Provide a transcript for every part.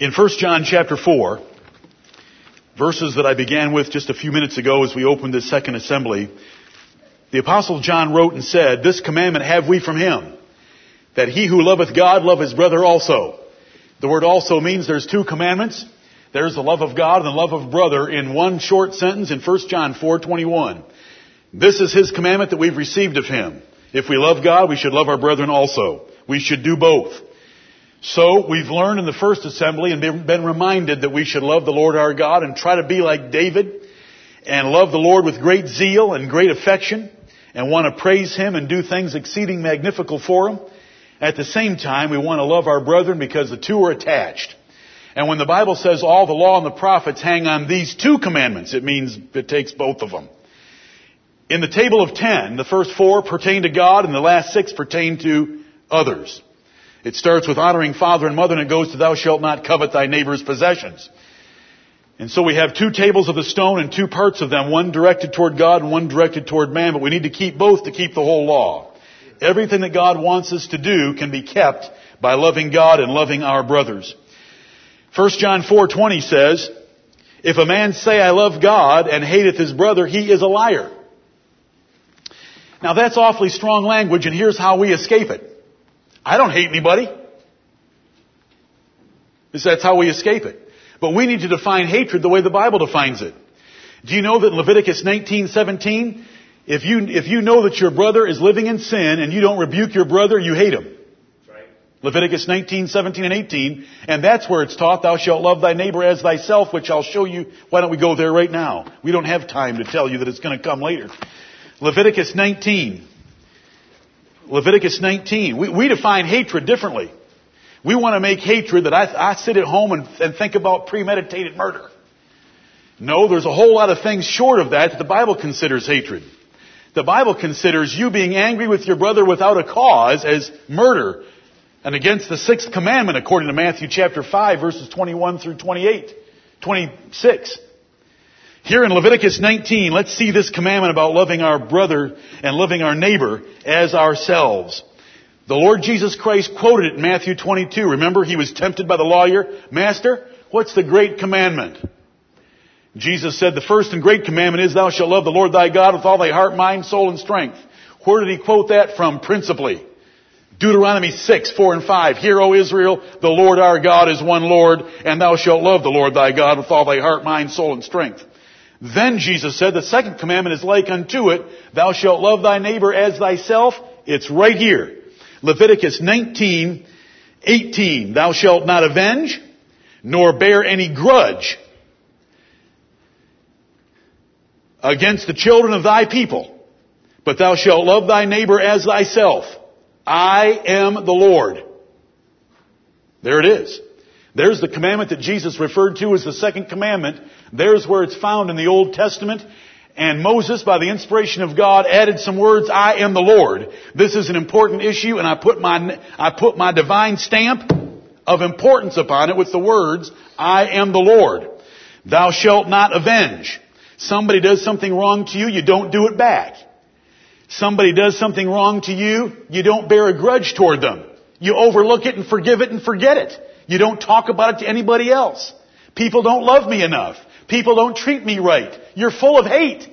In 1 John chapter 4, verses that I began with just a few minutes ago as we opened this second assembly, the apostle John wrote and said, This commandment have we from him, that he who loveth God love his brother also. The word also means there's two commandments. There's the love of God and the love of brother in one short sentence in 1 John 4:21. This is his commandment that we've received of him. If we love God, we should love our brethren also. We should do both. So we've learned in the first assembly and been reminded that we should love the Lord our God and try to be like David and love the Lord with great zeal and great affection and want to praise Him and do things exceeding magnifical for Him. At the same time, we want to love our brethren because the two are attached. And when the Bible says all the law and the prophets hang on these two commandments, it means it takes both of them. In the table of ten, the first four pertain to God and the last six pertain to others. It starts with honoring father and mother and it goes to thou shalt not covet thy neighbor's possessions. And so we have two tables of the stone and two parts of them, one directed toward God and one directed toward man, but we need to keep both to keep the whole law. Everything that God wants us to do can be kept by loving God and loving our brothers. 1 John 4:20 says, "If a man say I love God and hateth his brother, he is a liar." Now that's awfully strong language and here's how we escape it. I don't hate anybody. That's how we escape it. But we need to define hatred the way the Bible defines it. Do you know that in Leviticus 19:17, if you if you know that your brother is living in sin and you don't rebuke your brother, you hate him. Leviticus 19, 17, and 18, and that's where it's taught, thou shalt love thy neighbor as thyself, which I'll show you. Why don't we go there right now? We don't have time to tell you that it's going to come later. Leviticus 19. Leviticus 19. We, we define hatred differently. We want to make hatred that I, I sit at home and, and think about premeditated murder. No, there's a whole lot of things short of that that the Bible considers hatred. The Bible considers you being angry with your brother without a cause as murder and against the sixth commandment according to Matthew chapter 5 verses 21 through 28, 26. Here in Leviticus 19, let's see this commandment about loving our brother and loving our neighbor as ourselves. The Lord Jesus Christ quoted it in Matthew 22. Remember, he was tempted by the lawyer. Master, what's the great commandment? Jesus said, the first and great commandment is, thou shalt love the Lord thy God with all thy heart, mind, soul, and strength. Where did he quote that from principally? Deuteronomy 6, 4 and 5. Hear, O Israel, the Lord our God is one Lord, and thou shalt love the Lord thy God with all thy heart, mind, soul, and strength. Then Jesus said, the second commandment is like unto it, thou shalt love thy neighbor as thyself. It's right here. Leviticus 19, 18. Thou shalt not avenge, nor bear any grudge against the children of thy people, but thou shalt love thy neighbor as thyself. I am the Lord. There it is. There's the commandment that Jesus referred to as the second commandment. There's where it's found in the Old Testament. And Moses, by the inspiration of God, added some words, I am the Lord. This is an important issue and I put my, I put my divine stamp of importance upon it with the words, I am the Lord. Thou shalt not avenge. Somebody does something wrong to you, you don't do it back. Somebody does something wrong to you, you don't bear a grudge toward them. You overlook it and forgive it and forget it. You don't talk about it to anybody else. People don't love me enough. People don't treat me right. You're full of hate.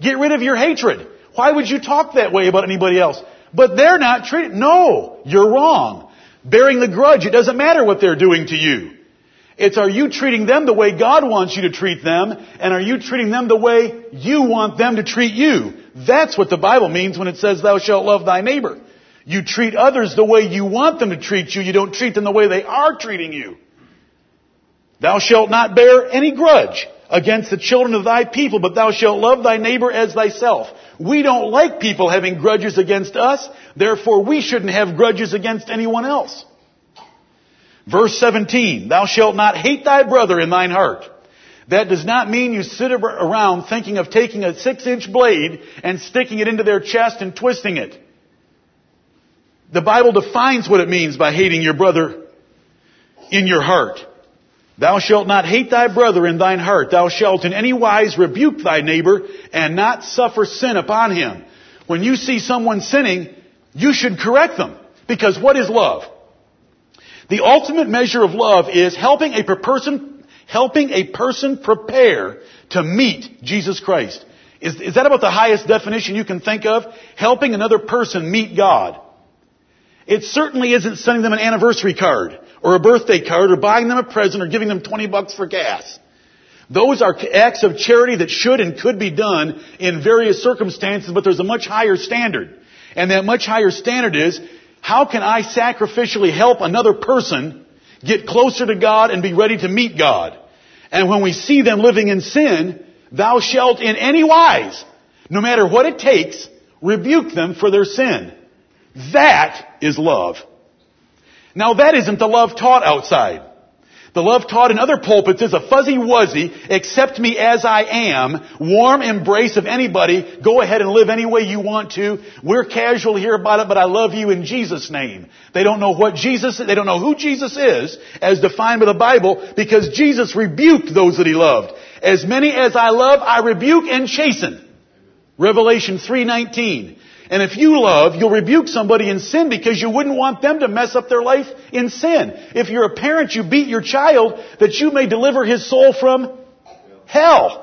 Get rid of your hatred. Why would you talk that way about anybody else? But they're not treated. No, you're wrong. Bearing the grudge, it doesn't matter what they're doing to you. It's are you treating them the way God wants you to treat them, and are you treating them the way you want them to treat you? That's what the Bible means when it says thou shalt love thy neighbor. You treat others the way you want them to treat you. You don't treat them the way they are treating you. Thou shalt not bear any grudge against the children of thy people, but thou shalt love thy neighbor as thyself. We don't like people having grudges against us, therefore we shouldn't have grudges against anyone else. Verse 17, thou shalt not hate thy brother in thine heart. That does not mean you sit around thinking of taking a six inch blade and sticking it into their chest and twisting it. The Bible defines what it means by hating your brother in your heart. Thou shalt not hate thy brother in thine heart. Thou shalt in any wise rebuke thy neighbor and not suffer sin upon him. When you see someone sinning, you should correct them. Because what is love? The ultimate measure of love is helping a person, helping a person prepare to meet Jesus Christ. Is, is that about the highest definition you can think of? Helping another person meet God. It certainly isn't sending them an anniversary card or a birthday card or buying them a present or giving them 20 bucks for gas. Those are acts of charity that should and could be done in various circumstances, but there's a much higher standard. And that much higher standard is, how can I sacrificially help another person get closer to God and be ready to meet God? And when we see them living in sin, thou shalt in any wise, no matter what it takes, rebuke them for their sin. That is love. Now that isn't the love taught outside. The love taught in other pulpits is a fuzzy wuzzy, accept me as I am, warm embrace of anybody, go ahead and live any way you want to. We're casual here about it, but I love you in Jesus' name. They don't know what Jesus, they don't know who Jesus is, as defined by the Bible, because Jesus rebuked those that he loved. As many as I love, I rebuke and chasten. Revelation 3.19. And if you love, you'll rebuke somebody in sin because you wouldn't want them to mess up their life in sin. If you're a parent, you beat your child that you may deliver his soul from hell.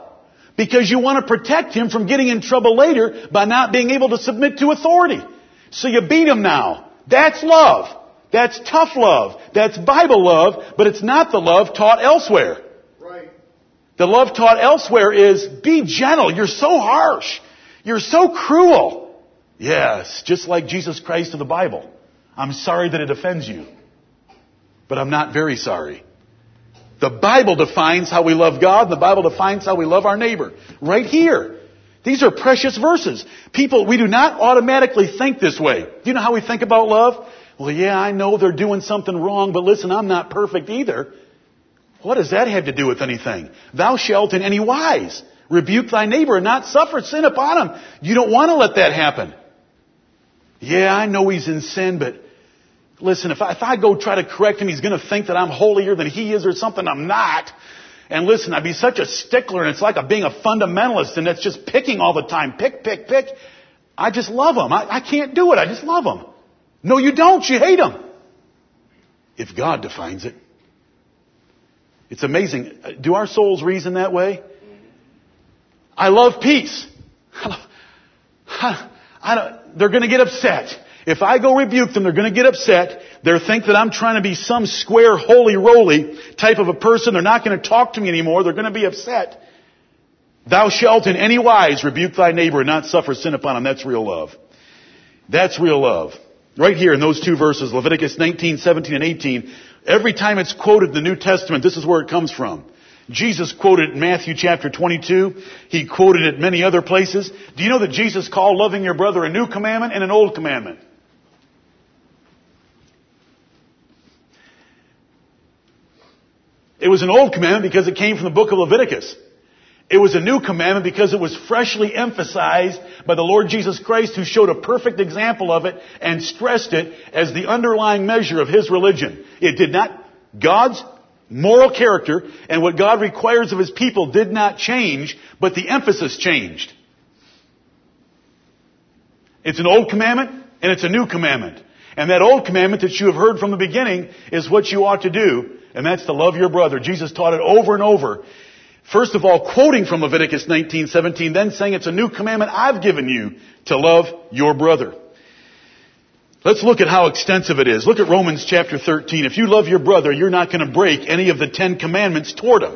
Because you want to protect him from getting in trouble later by not being able to submit to authority. So you beat him now. That's love. That's tough love. That's Bible love, but it's not the love taught elsewhere. Right. The love taught elsewhere is be gentle. You're so harsh. You're so cruel. Yes, just like Jesus Christ of the Bible. I'm sorry that it offends you. But I'm not very sorry. The Bible defines how we love God. The Bible defines how we love our neighbor. Right here. These are precious verses. People, we do not automatically think this way. Do you know how we think about love? Well, yeah, I know they're doing something wrong, but listen, I'm not perfect either. What does that have to do with anything? Thou shalt in any wise rebuke thy neighbor and not suffer sin upon him. You don't want to let that happen. Yeah, I know he's in sin, but listen, if I, if I go try to correct him, he's going to think that I'm holier than he is or something. I'm not. And listen, I'd be such a stickler and it's like a, being a fundamentalist and that's just picking all the time. Pick, pick, pick. I just love him. I, I can't do it. I just love him. No, you don't. You hate him. If God defines it. It's amazing. Uh, do our souls reason that way? I love peace. I love, I, I don't, they're going to get upset. If I go rebuke them, they're going to get upset. They'll think that I'm trying to be some square, holy roly type of a person. They're not going to talk to me anymore. They're going to be upset. Thou shalt in any wise rebuke thy neighbor and not suffer sin upon him. That's real love. That's real love. Right here in those two verses, Leviticus 19, 17, and 18, every time it's quoted in the New Testament, this is where it comes from. Jesus quoted Matthew chapter 22. He quoted it many other places. Do you know that Jesus called loving your brother a new commandment and an old commandment? It was an old commandment because it came from the book of Leviticus. It was a new commandment because it was freshly emphasized by the Lord Jesus Christ who showed a perfect example of it and stressed it as the underlying measure of His religion. It did not, God's moral character and what God requires of His people did not change, but the emphasis changed. It's an old commandment and it's a new commandment. And that old commandment that you have heard from the beginning is what you ought to do, and that's to love your brother. Jesus taught it over and over. First of all, quoting from Leviticus 19:17, then saying it's a new commandment I've given you to love your brother. Let's look at how extensive it is. Look at Romans chapter 13. If you love your brother, you're not going to break any of the Ten Commandments toward him.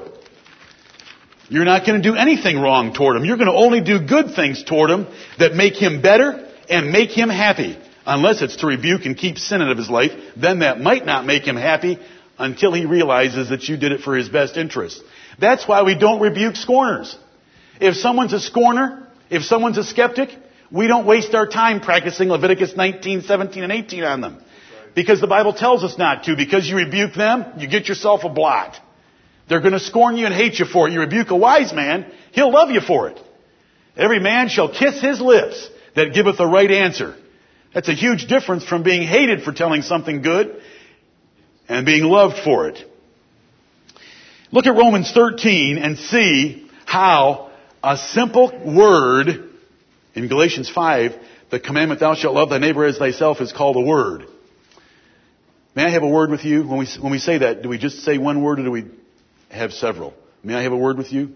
You're not going to do anything wrong toward him. You're going to only do good things toward him that make him better and make him happy. Unless it's to rebuke and keep sin out of his life, then that might not make him happy until he realizes that you did it for his best interest. That's why we don't rebuke scorners. If someone's a scorner, if someone's a skeptic, we don't waste our time practicing Leviticus 19, 17, and 18 on them. Because the Bible tells us not to. Because you rebuke them, you get yourself a blot. They're going to scorn you and hate you for it. You rebuke a wise man, he'll love you for it. Every man shall kiss his lips that giveth the right answer. That's a huge difference from being hated for telling something good and being loved for it. Look at Romans 13 and see how a simple word in Galatians 5, the commandment, thou shalt love thy neighbor as thyself, is called a word. May I have a word with you? When we, when we say that, do we just say one word or do we have several? May I have a word with you?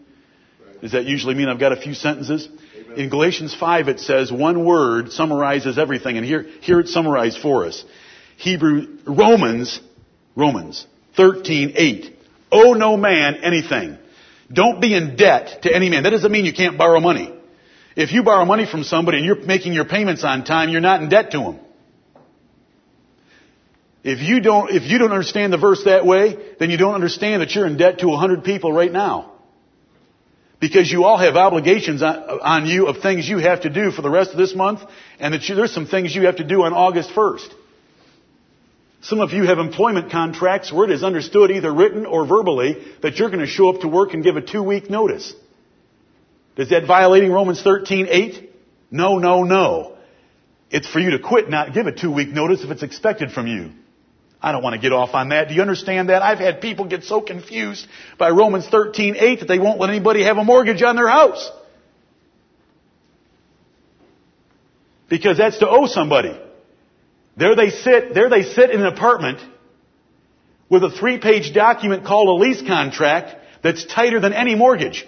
Does that usually mean I've got a few sentences? In Galatians 5 it says one word summarizes everything and here, here it's summarized for us. Hebrew, Romans, Romans 13, 8. Owe no man anything. Don't be in debt to any man. That doesn't mean you can't borrow money. If you borrow money from somebody and you're making your payments on time, you're not in debt to them. If you don't, if you don't understand the verse that way, then you don't understand that you're in debt to a hundred people right now. Because you all have obligations on, on, you of things you have to do for the rest of this month, and that you, there's some things you have to do on August 1st. Some of you have employment contracts where it is understood either written or verbally that you're going to show up to work and give a two week notice. Is that violating Romans 13, 8? No, no, no. It's for you to quit, not give a two week notice if it's expected from you. I don't want to get off on that. Do you understand that? I've had people get so confused by Romans 13, 8 that they won't let anybody have a mortgage on their house. Because that's to owe somebody. There they sit, there they sit in an apartment with a three page document called a lease contract that's tighter than any mortgage.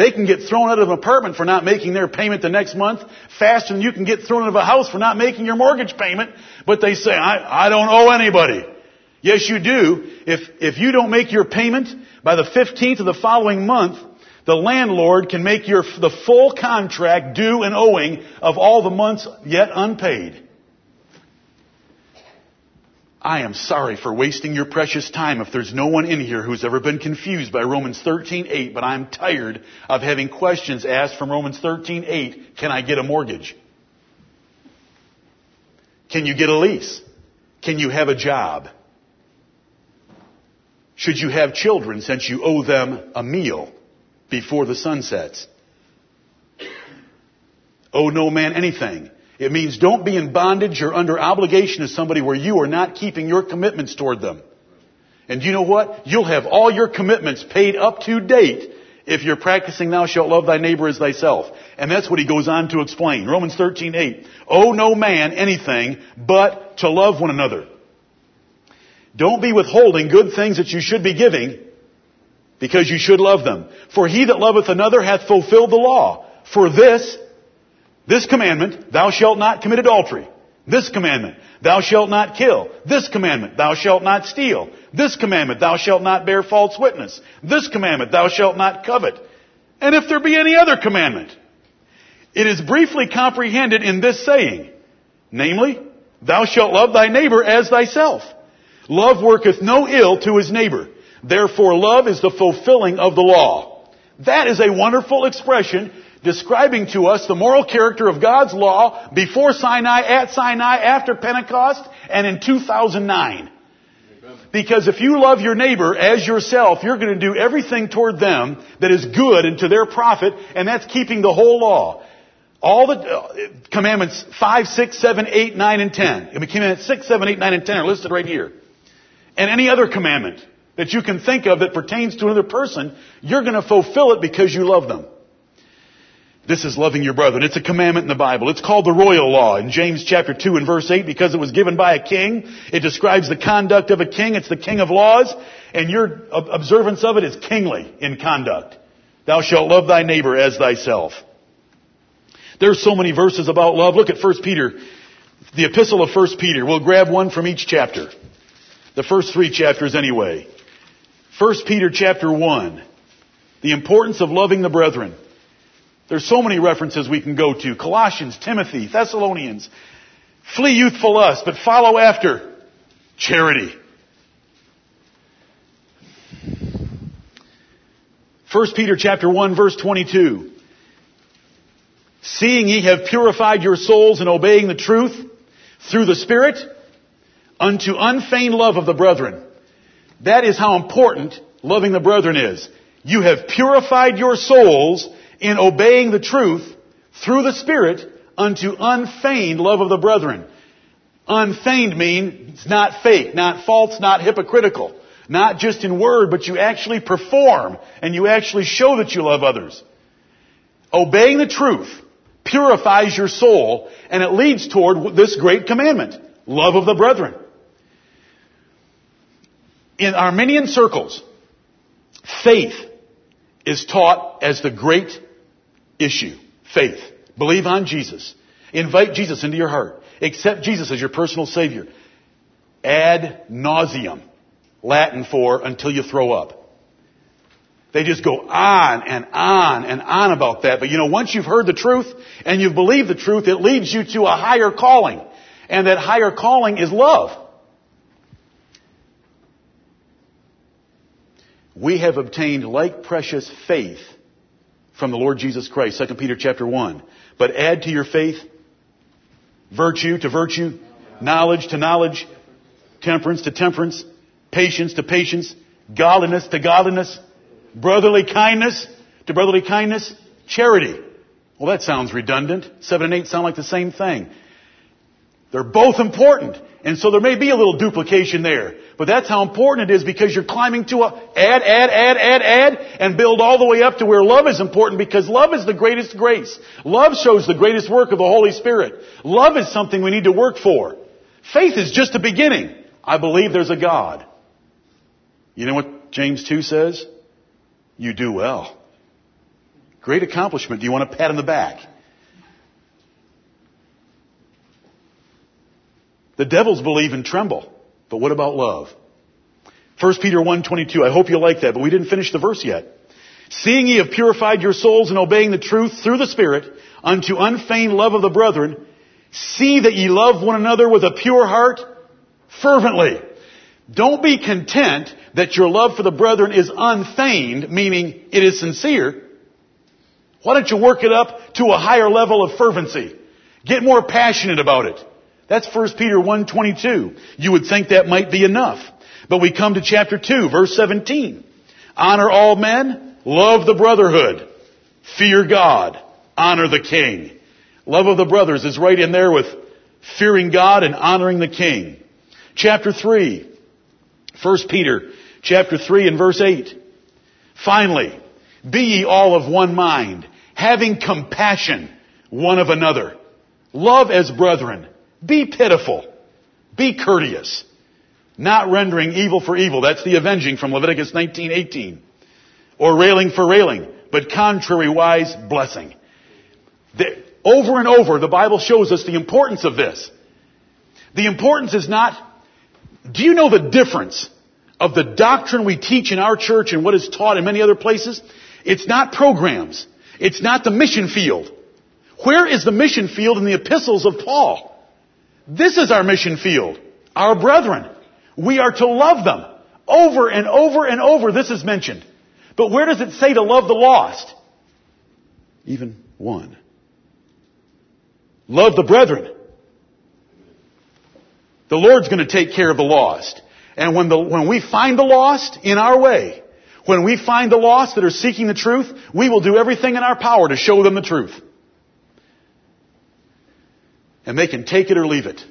They can get thrown out of an apartment for not making their payment the next month faster than you can get thrown out of a house for not making your mortgage payment. But they say, I, I don't owe anybody. Yes, you do. If, if you don't make your payment by the 15th of the following month, the landlord can make your, the full contract due and owing of all the months yet unpaid. I am sorry for wasting your precious time if there's no one in here who's ever been confused by Romans 13:8, but I'm tired of having questions asked from Romans 13:8, can I get a mortgage? Can you get a lease? Can you have a job? Should you have children since you owe them a meal before the sun sets? Owe no man anything. It means don't be in bondage or under obligation to somebody where you are not keeping your commitments toward them. And you know what? You'll have all your commitments paid up to date if you're practicing thou shalt love thy neighbor as thyself. And that's what he goes on to explain. Romans 13, 8. Owe no man anything but to love one another. Don't be withholding good things that you should be giving because you should love them. For he that loveth another hath fulfilled the law. For this this commandment, thou shalt not commit adultery. This commandment, thou shalt not kill. This commandment, thou shalt not steal. This commandment, thou shalt not bear false witness. This commandment, thou shalt not covet. And if there be any other commandment, it is briefly comprehended in this saying, namely, thou shalt love thy neighbor as thyself. Love worketh no ill to his neighbor. Therefore love is the fulfilling of the law. That is a wonderful expression describing to us the moral character of God's law before Sinai, at Sinai, after Pentecost, and in 2009. Because if you love your neighbor as yourself, you're going to do everything toward them that is good and to their profit, and that's keeping the whole law. All the uh, commandments 5, 6, 7, 8, 9, and 10. I mean, commandments 6, 7, 8, 9, and 10 are listed right here. And any other commandment that you can think of that pertains to another person, you're going to fulfill it because you love them. This is loving your brother. It's a commandment in the Bible. It's called the royal law in James chapter 2 and verse 8 because it was given by a king. It describes the conduct of a king. It's the king of laws and your observance of it is kingly in conduct. Thou shalt love thy neighbor as thyself. There's so many verses about love. Look at 1 Peter, the epistle of 1 Peter. We'll grab one from each chapter. The first three chapters anyway. 1 Peter chapter 1. The importance of loving the brethren. There's so many references we can go to. Colossians, Timothy, Thessalonians. Flee youthful lust, but follow after charity. 1 Peter chapter 1 verse 22. Seeing ye have purified your souls in obeying the truth through the Spirit unto unfeigned love of the brethren. That is how important loving the brethren is. You have purified your souls in obeying the truth through the Spirit unto unfeigned love of the brethren. Unfeigned means not fake, not false, not hypocritical. Not just in word, but you actually perform and you actually show that you love others. Obeying the truth purifies your soul and it leads toward this great commandment. Love of the brethren. In Arminian circles, faith is taught as the great issue. Faith. Believe on Jesus. Invite Jesus into your heart. Accept Jesus as your personal Savior. Ad nauseum. Latin for until you throw up. They just go on and on and on about that. But you know, once you've heard the truth and you've believed the truth, it leads you to a higher calling. And that higher calling is love. We have obtained like precious faith from the Lord Jesus Christ, 2 Peter chapter 1. But add to your faith virtue to virtue, knowledge to knowledge, temperance to temperance, patience to patience, godliness to godliness, brotherly kindness to brotherly kindness, charity. Well, that sounds redundant. Seven and eight sound like the same thing. They're both important. And so there may be a little duplication there. But that's how important it is because you're climbing to a add, add, add, add, add, and build all the way up to where love is important because love is the greatest grace. Love shows the greatest work of the Holy Spirit. Love is something we need to work for. Faith is just the beginning. I believe there's a God. You know what James 2 says? You do well. Great accomplishment. Do you want a pat on the back? The devils believe and tremble. But what about love? 1 Peter 1.22. I hope you like that, but we didn't finish the verse yet. Seeing ye have purified your souls in obeying the truth through the Spirit unto unfeigned love of the brethren, see that ye love one another with a pure heart fervently. Don't be content that your love for the brethren is unfeigned, meaning it is sincere. Why don't you work it up to a higher level of fervency? Get more passionate about it. That's 1 Peter 1.22. You would think that might be enough. But we come to chapter 2, verse 17. Honor all men, love the brotherhood, fear God, honor the king. Love of the brothers is right in there with fearing God and honoring the king. Chapter 3, 1 Peter chapter 3 and verse 8. Finally, be ye all of one mind, having compassion one of another. Love as brethren. Be pitiful. Be courteous. Not rendering evil for evil. That's the avenging from Leviticus 19:18. Or railing for railing, but contrariwise blessing. The, over and over, the Bible shows us the importance of this. The importance is not, do you know the difference of the doctrine we teach in our church and what is taught in many other places? It's not programs. It's not the mission field. Where is the mission field in the epistles of Paul? This is our mission field. Our brethren. We are to love them. Over and over and over this is mentioned. But where does it say to love the lost? Even one. Love the brethren. The Lord's going to take care of the lost. And when, the, when we find the lost in our way, when we find the lost that are seeking the truth, we will do everything in our power to show them the truth. And they can take it or leave it.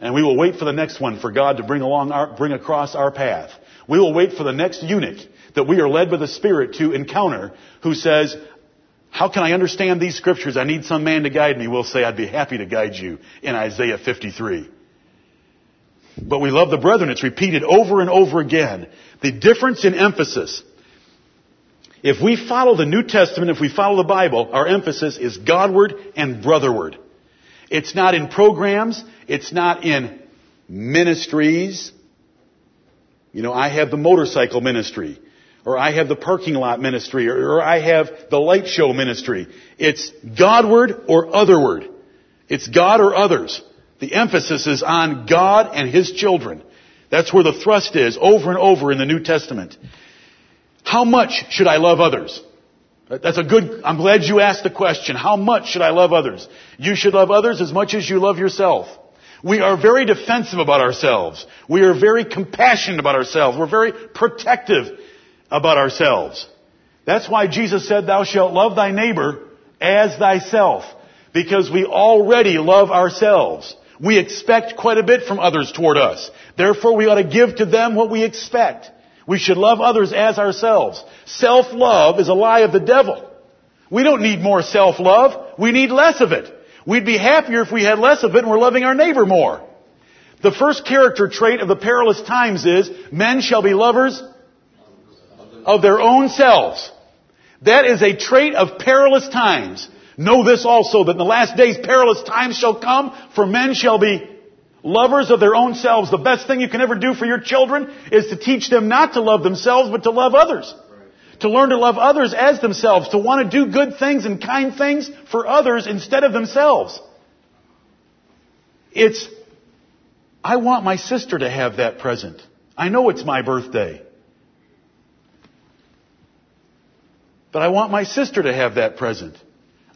And we will wait for the next one for God to bring along our, bring across our path. We will wait for the next eunuch that we are led by the Spirit to encounter who says, how can I understand these scriptures? I need some man to guide me. We'll say, I'd be happy to guide you in Isaiah 53. But we love the brethren. It's repeated over and over again. The difference in emphasis. If we follow the New Testament, if we follow the Bible, our emphasis is Godward and brotherward. It's not in programs. It's not in ministries. You know, I have the motorcycle ministry, or I have the parking lot ministry, or, or I have the light show ministry. It's Godward or otherward. It's God or others. The emphasis is on God and His children. That's where the thrust is over and over in the New Testament. How much should I love others? That's a good, I'm glad you asked the question. How much should I love others? You should love others as much as you love yourself. We are very defensive about ourselves. We are very compassionate about ourselves. We're very protective about ourselves. That's why Jesus said, thou shalt love thy neighbor as thyself. Because we already love ourselves. We expect quite a bit from others toward us. Therefore we ought to give to them what we expect. We should love others as ourselves. Self-love is a lie of the devil. We don't need more self-love. We need less of it. We'd be happier if we had less of it and we're loving our neighbor more. The first character trait of the perilous times is men shall be lovers of their own selves. That is a trait of perilous times. Know this also, that in the last days perilous times shall come, for men shall be lovers of their own selves. The best thing you can ever do for your children is to teach them not to love themselves, but to love others. To learn to love others as themselves, to want to do good things and kind things for others instead of themselves. It's, I want my sister to have that present. I know it's my birthday. But I want my sister to have that present.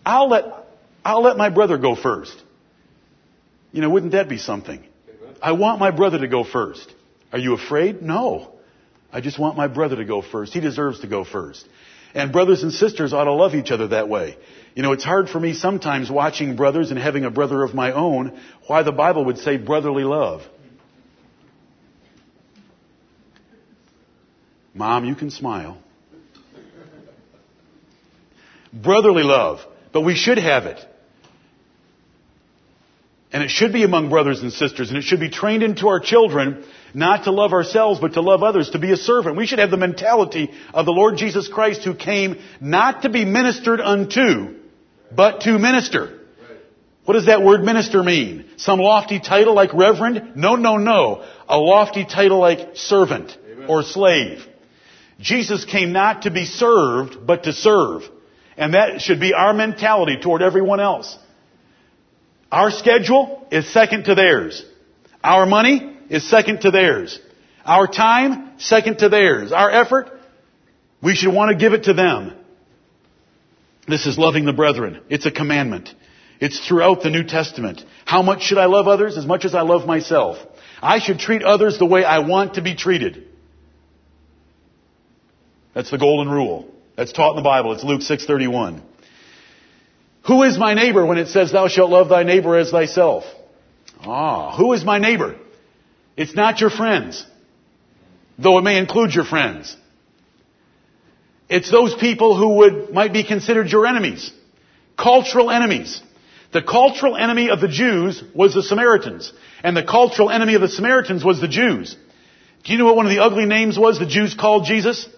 I'll let, I'll let my brother go first. You know, wouldn't that be something? I want my brother to go first. Are you afraid? No. I just want my brother to go first. He deserves to go first. And brothers and sisters ought to love each other that way. You know, it's hard for me sometimes watching brothers and having a brother of my own why the Bible would say brotherly love. Mom, you can smile. Brotherly love. But we should have it. And it should be among brothers and sisters, and it should be trained into our children not to love ourselves, but to love others, to be a servant. We should have the mentality of the Lord Jesus Christ who came not to be ministered unto, but to minister. What does that word minister mean? Some lofty title like reverend? No, no, no. A lofty title like servant or slave. Jesus came not to be served, but to serve. And that should be our mentality toward everyone else. Our schedule is second to theirs. Our money is second to theirs. Our time, second to theirs. Our effort, we should want to give it to them. This is loving the brethren. It's a commandment. It's throughout the New Testament. How much should I love others? As much as I love myself. I should treat others the way I want to be treated. That's the golden rule. That's taught in the Bible. It's Luke 631. Who is my neighbor when it says thou shalt love thy neighbor as thyself? Ah, who is my neighbor? It's not your friends, though it may include your friends. It's those people who would, might be considered your enemies. Cultural enemies. The cultural enemy of the Jews was the Samaritans, and the cultural enemy of the Samaritans was the Jews. Do you know what one of the ugly names was the Jews called Jesus?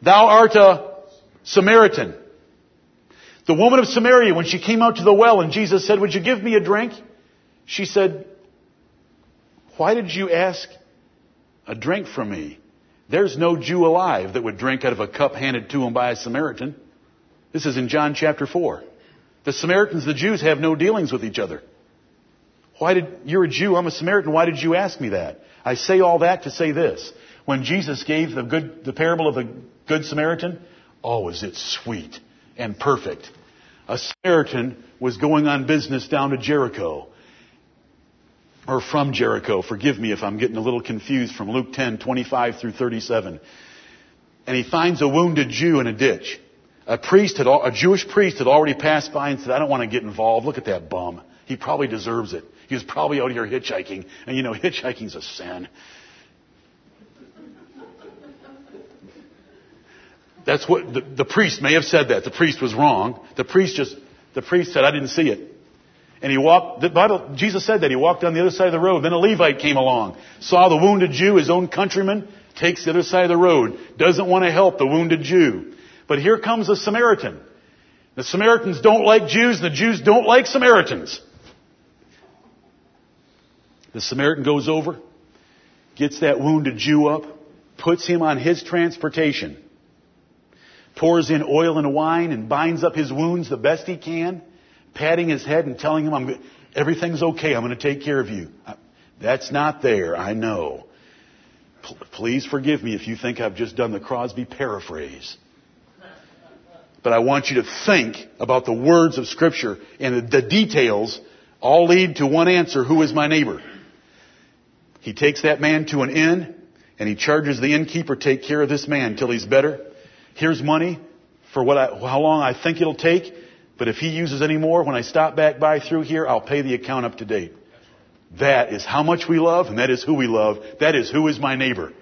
Thou art a Samaritan. The woman of Samaria, when she came out to the well and Jesus said, would you give me a drink? She said, why did you ask a drink from me? There's no Jew alive that would drink out of a cup handed to him by a Samaritan. This is in John chapter 4. The Samaritans, the Jews, have no dealings with each other. Why did, you're a Jew, I'm a Samaritan, why did you ask me that? I say all that to say this. When Jesus gave the good, the parable of the Good Samaritan, oh, is it sweet and perfect. A Samaritan was going on business down to Jericho. Or from Jericho. Forgive me if I'm getting a little confused from Luke 10, 25 through 37. And he finds a wounded Jew in a ditch. A priest had, a Jewish priest had already passed by and said, I don't want to get involved. Look at that bum. He probably deserves it. He was probably out here hitchhiking. And you know, hitchhiking's a sin. That's what the, the priest may have said that. The priest was wrong. The priest just, the priest said, I didn't see it. And he walked, the Bible, Jesus said that. He walked on the other side of the road. Then a Levite came along, saw the wounded Jew, his own countryman, takes the other side of the road, doesn't want to help the wounded Jew. But here comes a Samaritan. The Samaritans don't like Jews, the Jews don't like Samaritans. The Samaritan goes over, gets that wounded Jew up, puts him on his transportation, pours in oil and wine and binds up his wounds the best he can, patting his head and telling him, I'm, everything's okay, I'm going to take care of you. That's not there, I know. P- please forgive me if you think I've just done the Crosby paraphrase. But I want you to think about the words of Scripture and the details all lead to one answer, who is my neighbor? He takes that man to an inn and he charges the innkeeper take care of this man till he's better. Here's money for what I, how long I think it'll take. But if he uses any more, when I stop back by through here, I'll pay the account up to date. That is how much we love, and that is who we love. That is who is my neighbor.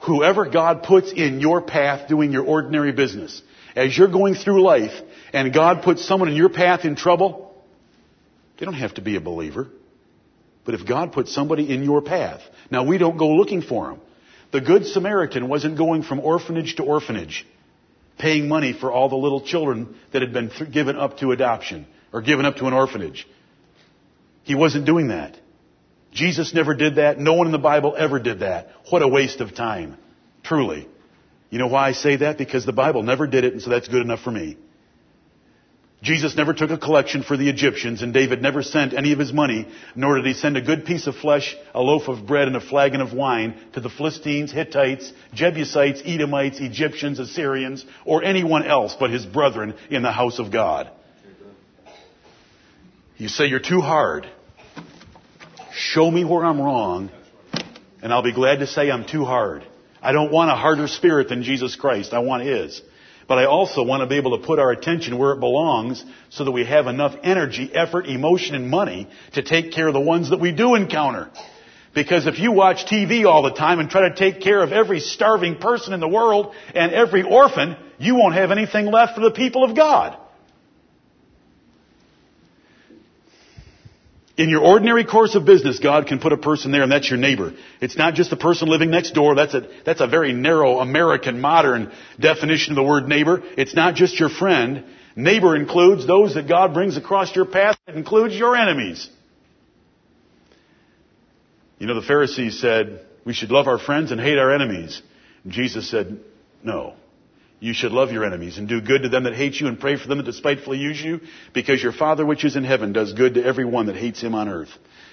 Whoever God puts in your path doing your ordinary business, as you're going through life, and God puts someone in your path in trouble, they don't have to be a believer. But if God put somebody in your path, now we don't go looking for them. The Good Samaritan wasn't going from orphanage to orphanage, paying money for all the little children that had been th- given up to adoption or given up to an orphanage. He wasn't doing that. Jesus never did that. No one in the Bible ever did that. What a waste of time. Truly. You know why I say that? Because the Bible never did it, and so that's good enough for me. Jesus never took a collection for the Egyptians, and David never sent any of his money, nor did he send a good piece of flesh, a loaf of bread, and a flagon of wine to the Philistines, Hittites, Jebusites, Edomites, Egyptians, Assyrians, or anyone else but his brethren in the house of God. You say you're too hard. Show me where I'm wrong, and I'll be glad to say I'm too hard. I don't want a harder spirit than Jesus Christ. I want His. But I also want to be able to put our attention where it belongs so that we have enough energy, effort, emotion, and money to take care of the ones that we do encounter. Because if you watch TV all the time and try to take care of every starving person in the world and every orphan, you won't have anything left for the people of God. In your ordinary course of business, God can put a person there and that's your neighbor. It's not just the person living next door. That's a, that's a very narrow American modern definition of the word neighbor. It's not just your friend. Neighbor includes those that God brings across your path. It includes your enemies. You know, the Pharisees said, we should love our friends and hate our enemies. And Jesus said, no. You should love your enemies and do good to them that hate you and pray for them that despitefully use you because your Father which is in heaven does good to everyone that hates him on earth.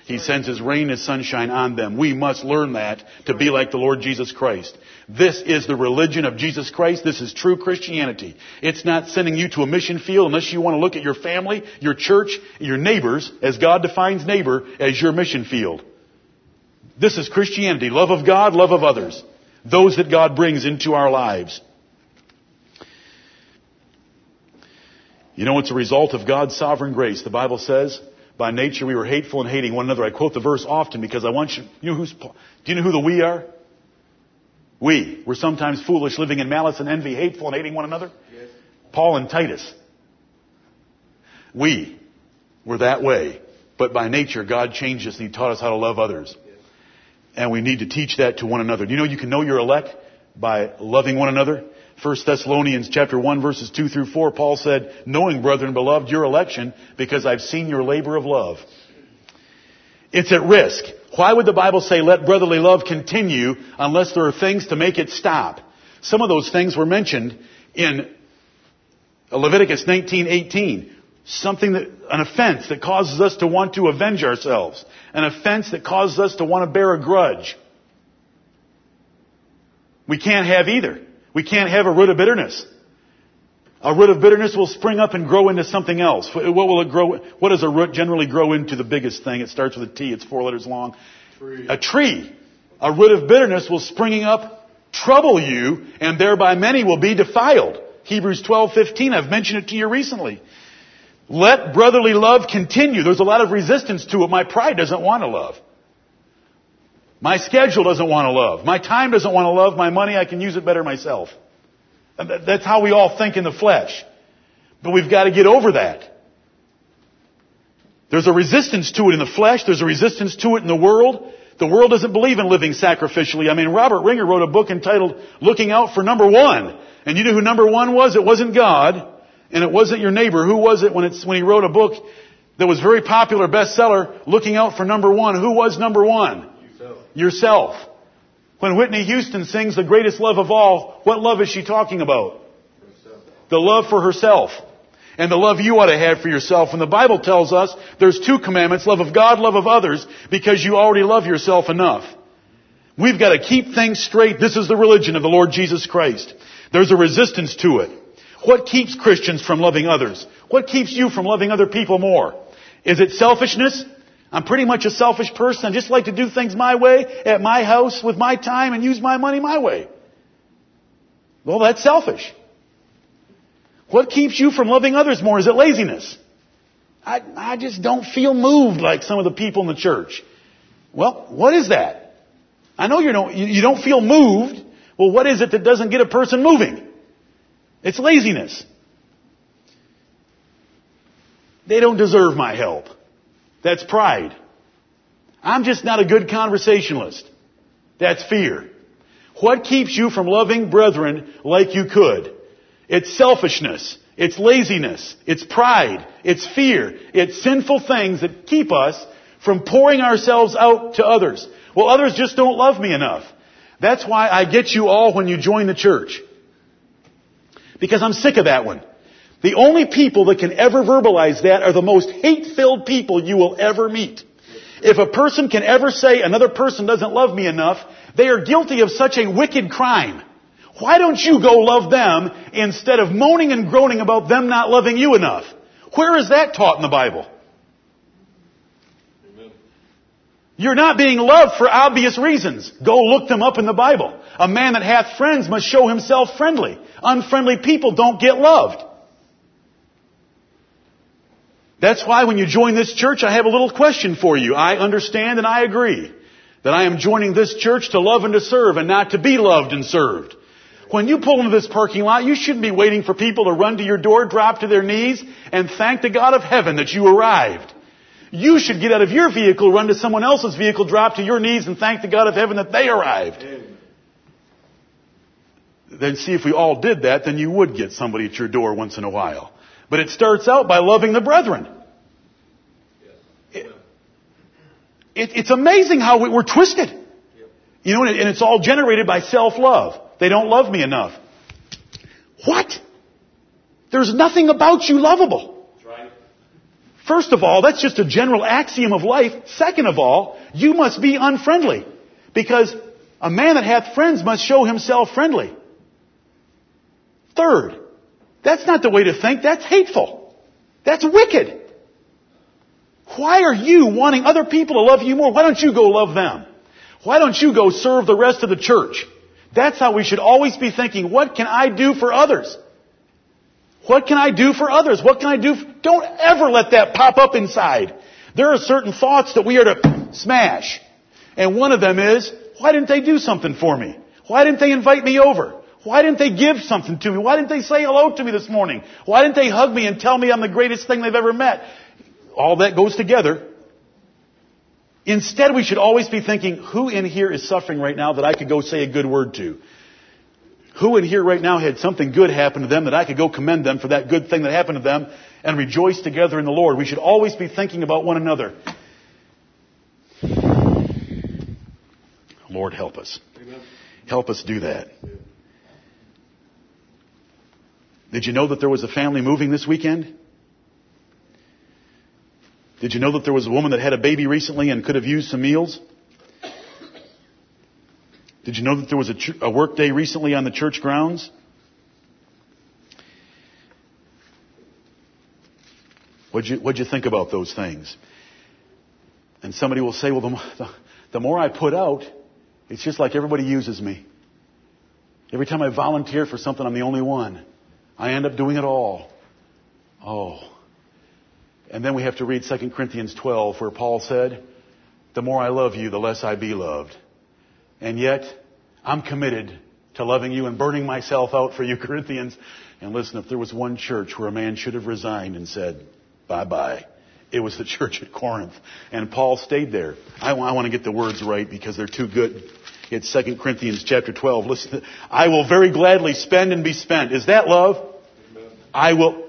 He sends his rain and his sunshine on them. We must learn that to be like the Lord Jesus Christ. This is the religion of Jesus Christ. This is true Christianity. It's not sending you to a mission field unless you want to look at your family, your church, your neighbors, as God defines neighbor, as your mission field. This is Christianity. Love of God, love of others. Those that God brings into our lives. You know, it's a result of God's sovereign grace. The Bible says, by nature we were hateful and hating one another. I quote the verse often because I want you, you know who's, do you know who the we are? We. We're sometimes foolish, living in malice and envy, hateful and hating one another. Yes. Paul and Titus. We were that way. But by nature, God changed us and He taught us how to love others. Yes. And we need to teach that to one another. Do you know you can know your elect by loving one another? 1 Thessalonians chapter 1 verses 2 through 4, Paul said, knowing, brethren, beloved, your election, because I've seen your labor of love. It's at risk. Why would the Bible say, let brotherly love continue unless there are things to make it stop? Some of those things were mentioned in Leviticus 19:18. Something that, an offense that causes us to want to avenge ourselves. An offense that causes us to want to bear a grudge. We can't have either. We can't have a root of bitterness. A root of bitterness will spring up and grow into something else. What will it grow? What does a root generally grow into? The biggest thing. It starts with a T. It's four letters long. Tree. A tree. A root of bitterness will springing up trouble you, and thereby many will be defiled. Hebrews 12:15. I've mentioned it to you recently. Let brotherly love continue. There's a lot of resistance to it. My pride doesn't want to love. My schedule doesn't want to love. My time doesn't want to love. My money, I can use it better myself. That's how we all think in the flesh. But we've got to get over that. There's a resistance to it in the flesh. There's a resistance to it in the world. The world doesn't believe in living sacrificially. I mean, Robert Ringer wrote a book entitled Looking Out for Number One. And you know who number one was? It wasn't God. And it wasn't your neighbor. Who was it when, it's, when he wrote a book that was very popular, bestseller, Looking Out for Number One? Who was number one? Yourself. When Whitney Houston sings the greatest love of all, what love is she talking about? Herself. The love for herself. And the love you ought to have for yourself. And the Bible tells us there's two commandments, love of God, love of others, because you already love yourself enough. We've got to keep things straight. This is the religion of the Lord Jesus Christ. There's a resistance to it. What keeps Christians from loving others? What keeps you from loving other people more? Is it selfishness? I'm pretty much a selfish person. I just like to do things my way, at my house, with my time, and use my money my way. Well, that's selfish. What keeps you from loving others more? Is it laziness? I, I just don't feel moved like some of the people in the church. Well, what is that? I know you don't, you don't feel moved. Well, what is it that doesn't get a person moving? It's laziness. They don't deserve my help. That's pride. I'm just not a good conversationalist. That's fear. What keeps you from loving brethren like you could? It's selfishness. It's laziness. It's pride. It's fear. It's sinful things that keep us from pouring ourselves out to others. Well, others just don't love me enough. That's why I get you all when you join the church. Because I'm sick of that one. The only people that can ever verbalize that are the most hate-filled people you will ever meet. If a person can ever say another person doesn't love me enough, they are guilty of such a wicked crime. Why don't you go love them instead of moaning and groaning about them not loving you enough? Where is that taught in the Bible? You're not being loved for obvious reasons. Go look them up in the Bible. A man that hath friends must show himself friendly. Unfriendly people don't get loved. That's why when you join this church, I have a little question for you. I understand and I agree that I am joining this church to love and to serve and not to be loved and served. When you pull into this parking lot, you shouldn't be waiting for people to run to your door, drop to their knees, and thank the God of heaven that you arrived. You should get out of your vehicle, run to someone else's vehicle, drop to your knees, and thank the God of heaven that they arrived. Then see if we all did that, then you would get somebody at your door once in a while. But it starts out by loving the brethren. It, it, it's amazing how we, we're twisted. You know, and it's all generated by self-love. They don't love me enough. What? There's nothing about you lovable. First of all, that's just a general axiom of life. Second of all, you must be unfriendly. Because a man that hath friends must show himself friendly. Third, that's not the way to think. That's hateful. That's wicked. Why are you wanting other people to love you more? Why don't you go love them? Why don't you go serve the rest of the church? That's how we should always be thinking, what can I do for others? What can I do for others? What can I do? For... Don't ever let that pop up inside. There are certain thoughts that we are to smash. And one of them is, why didn't they do something for me? Why didn't they invite me over? Why didn't they give something to me? Why didn't they say hello to me this morning? Why didn't they hug me and tell me I'm the greatest thing they've ever met? All that goes together. Instead, we should always be thinking, who in here is suffering right now that I could go say a good word to? Who in here right now had something good happen to them that I could go commend them for that good thing that happened to them and rejoice together in the Lord? We should always be thinking about one another. Lord, help us. Help us do that. Did you know that there was a family moving this weekend? Did you know that there was a woman that had a baby recently and could have used some meals? Did you know that there was a, ch- a work day recently on the church grounds? What'd you, what'd you think about those things? And somebody will say, well, the, the more I put out, it's just like everybody uses me. Every time I volunteer for something, I'm the only one. I end up doing it all. Oh. And then we have to read 2 Corinthians 12 where Paul said, the more I love you, the less I be loved. And yet, I'm committed to loving you and burning myself out for you, Corinthians. And listen, if there was one church where a man should have resigned and said, bye bye, it was the church at Corinth. And Paul stayed there. I, I want to get the words right because they're too good. It's 2 Corinthians chapter 12. Listen, I will very gladly spend and be spent. Is that love? I will,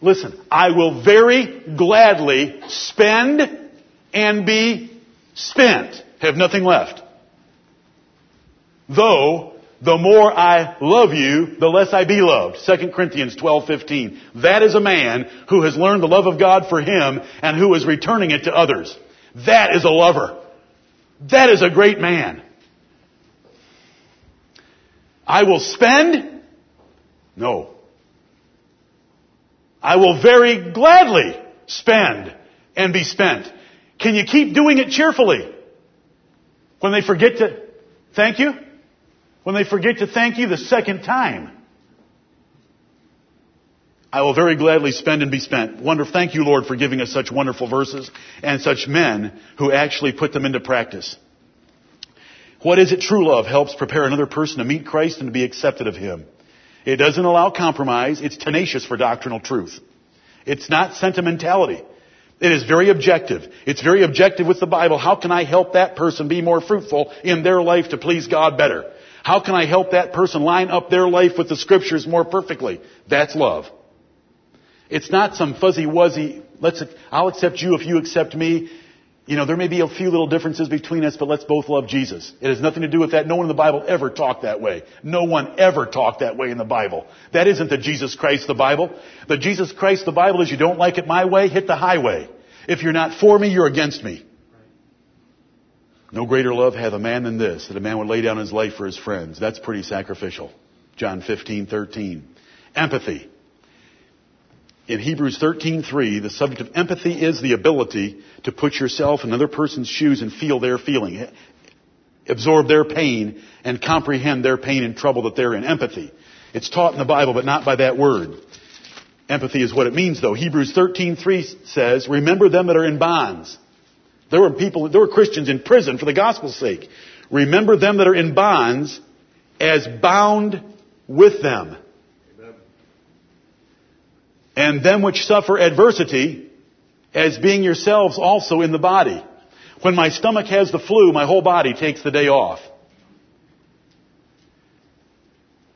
listen, I will very gladly spend and be spent. Have nothing left. Though, the more I love you, the less I be loved. 2 Corinthians 12:15. That is a man who has learned the love of God for him and who is returning it to others. That is a lover. That is a great man. I will spend? No. I will very gladly spend and be spent. Can you keep doing it cheerfully? When they forget to thank you? When they forget to thank you the second time? I will very gladly spend and be spent. Wonder, thank you, Lord, for giving us such wonderful verses and such men who actually put them into practice. What is it true love helps prepare another person to meet Christ and to be accepted of Him. It doesn't allow compromise. It's tenacious for doctrinal truth. It's not sentimentality. It is very objective. It's very objective with the Bible. How can I help that person be more fruitful in their life to please God better? How can I help that person line up their life with the scriptures more perfectly? That's love. It's not some fuzzy wuzzy, let's, I'll accept you if you accept me. You know, there may be a few little differences between us, but let's both love Jesus. It has nothing to do with that. No one in the Bible ever talked that way. No one ever talked that way in the Bible. That isn't the Jesus Christ the Bible. The Jesus Christ the Bible is you don't like it my way, hit the highway. If you're not for me, you're against me. No greater love hath a man than this, that a man would lay down his life for his friends. That's pretty sacrificial. John 15, 13. Empathy. In Hebrews 13:3, the subject of empathy is the ability to put yourself in another person's shoes and feel their feeling, absorb their pain and comprehend their pain and trouble that they're in. Empathy. It's taught in the Bible, but not by that word. Empathy is what it means though. Hebrews 13:3 says, "Remember them that are in bonds." There were people, there were Christians in prison for the gospel's sake. Remember them that are in bonds as bound with them and them which suffer adversity as being yourselves also in the body. When my stomach has the flu, my whole body takes the day off.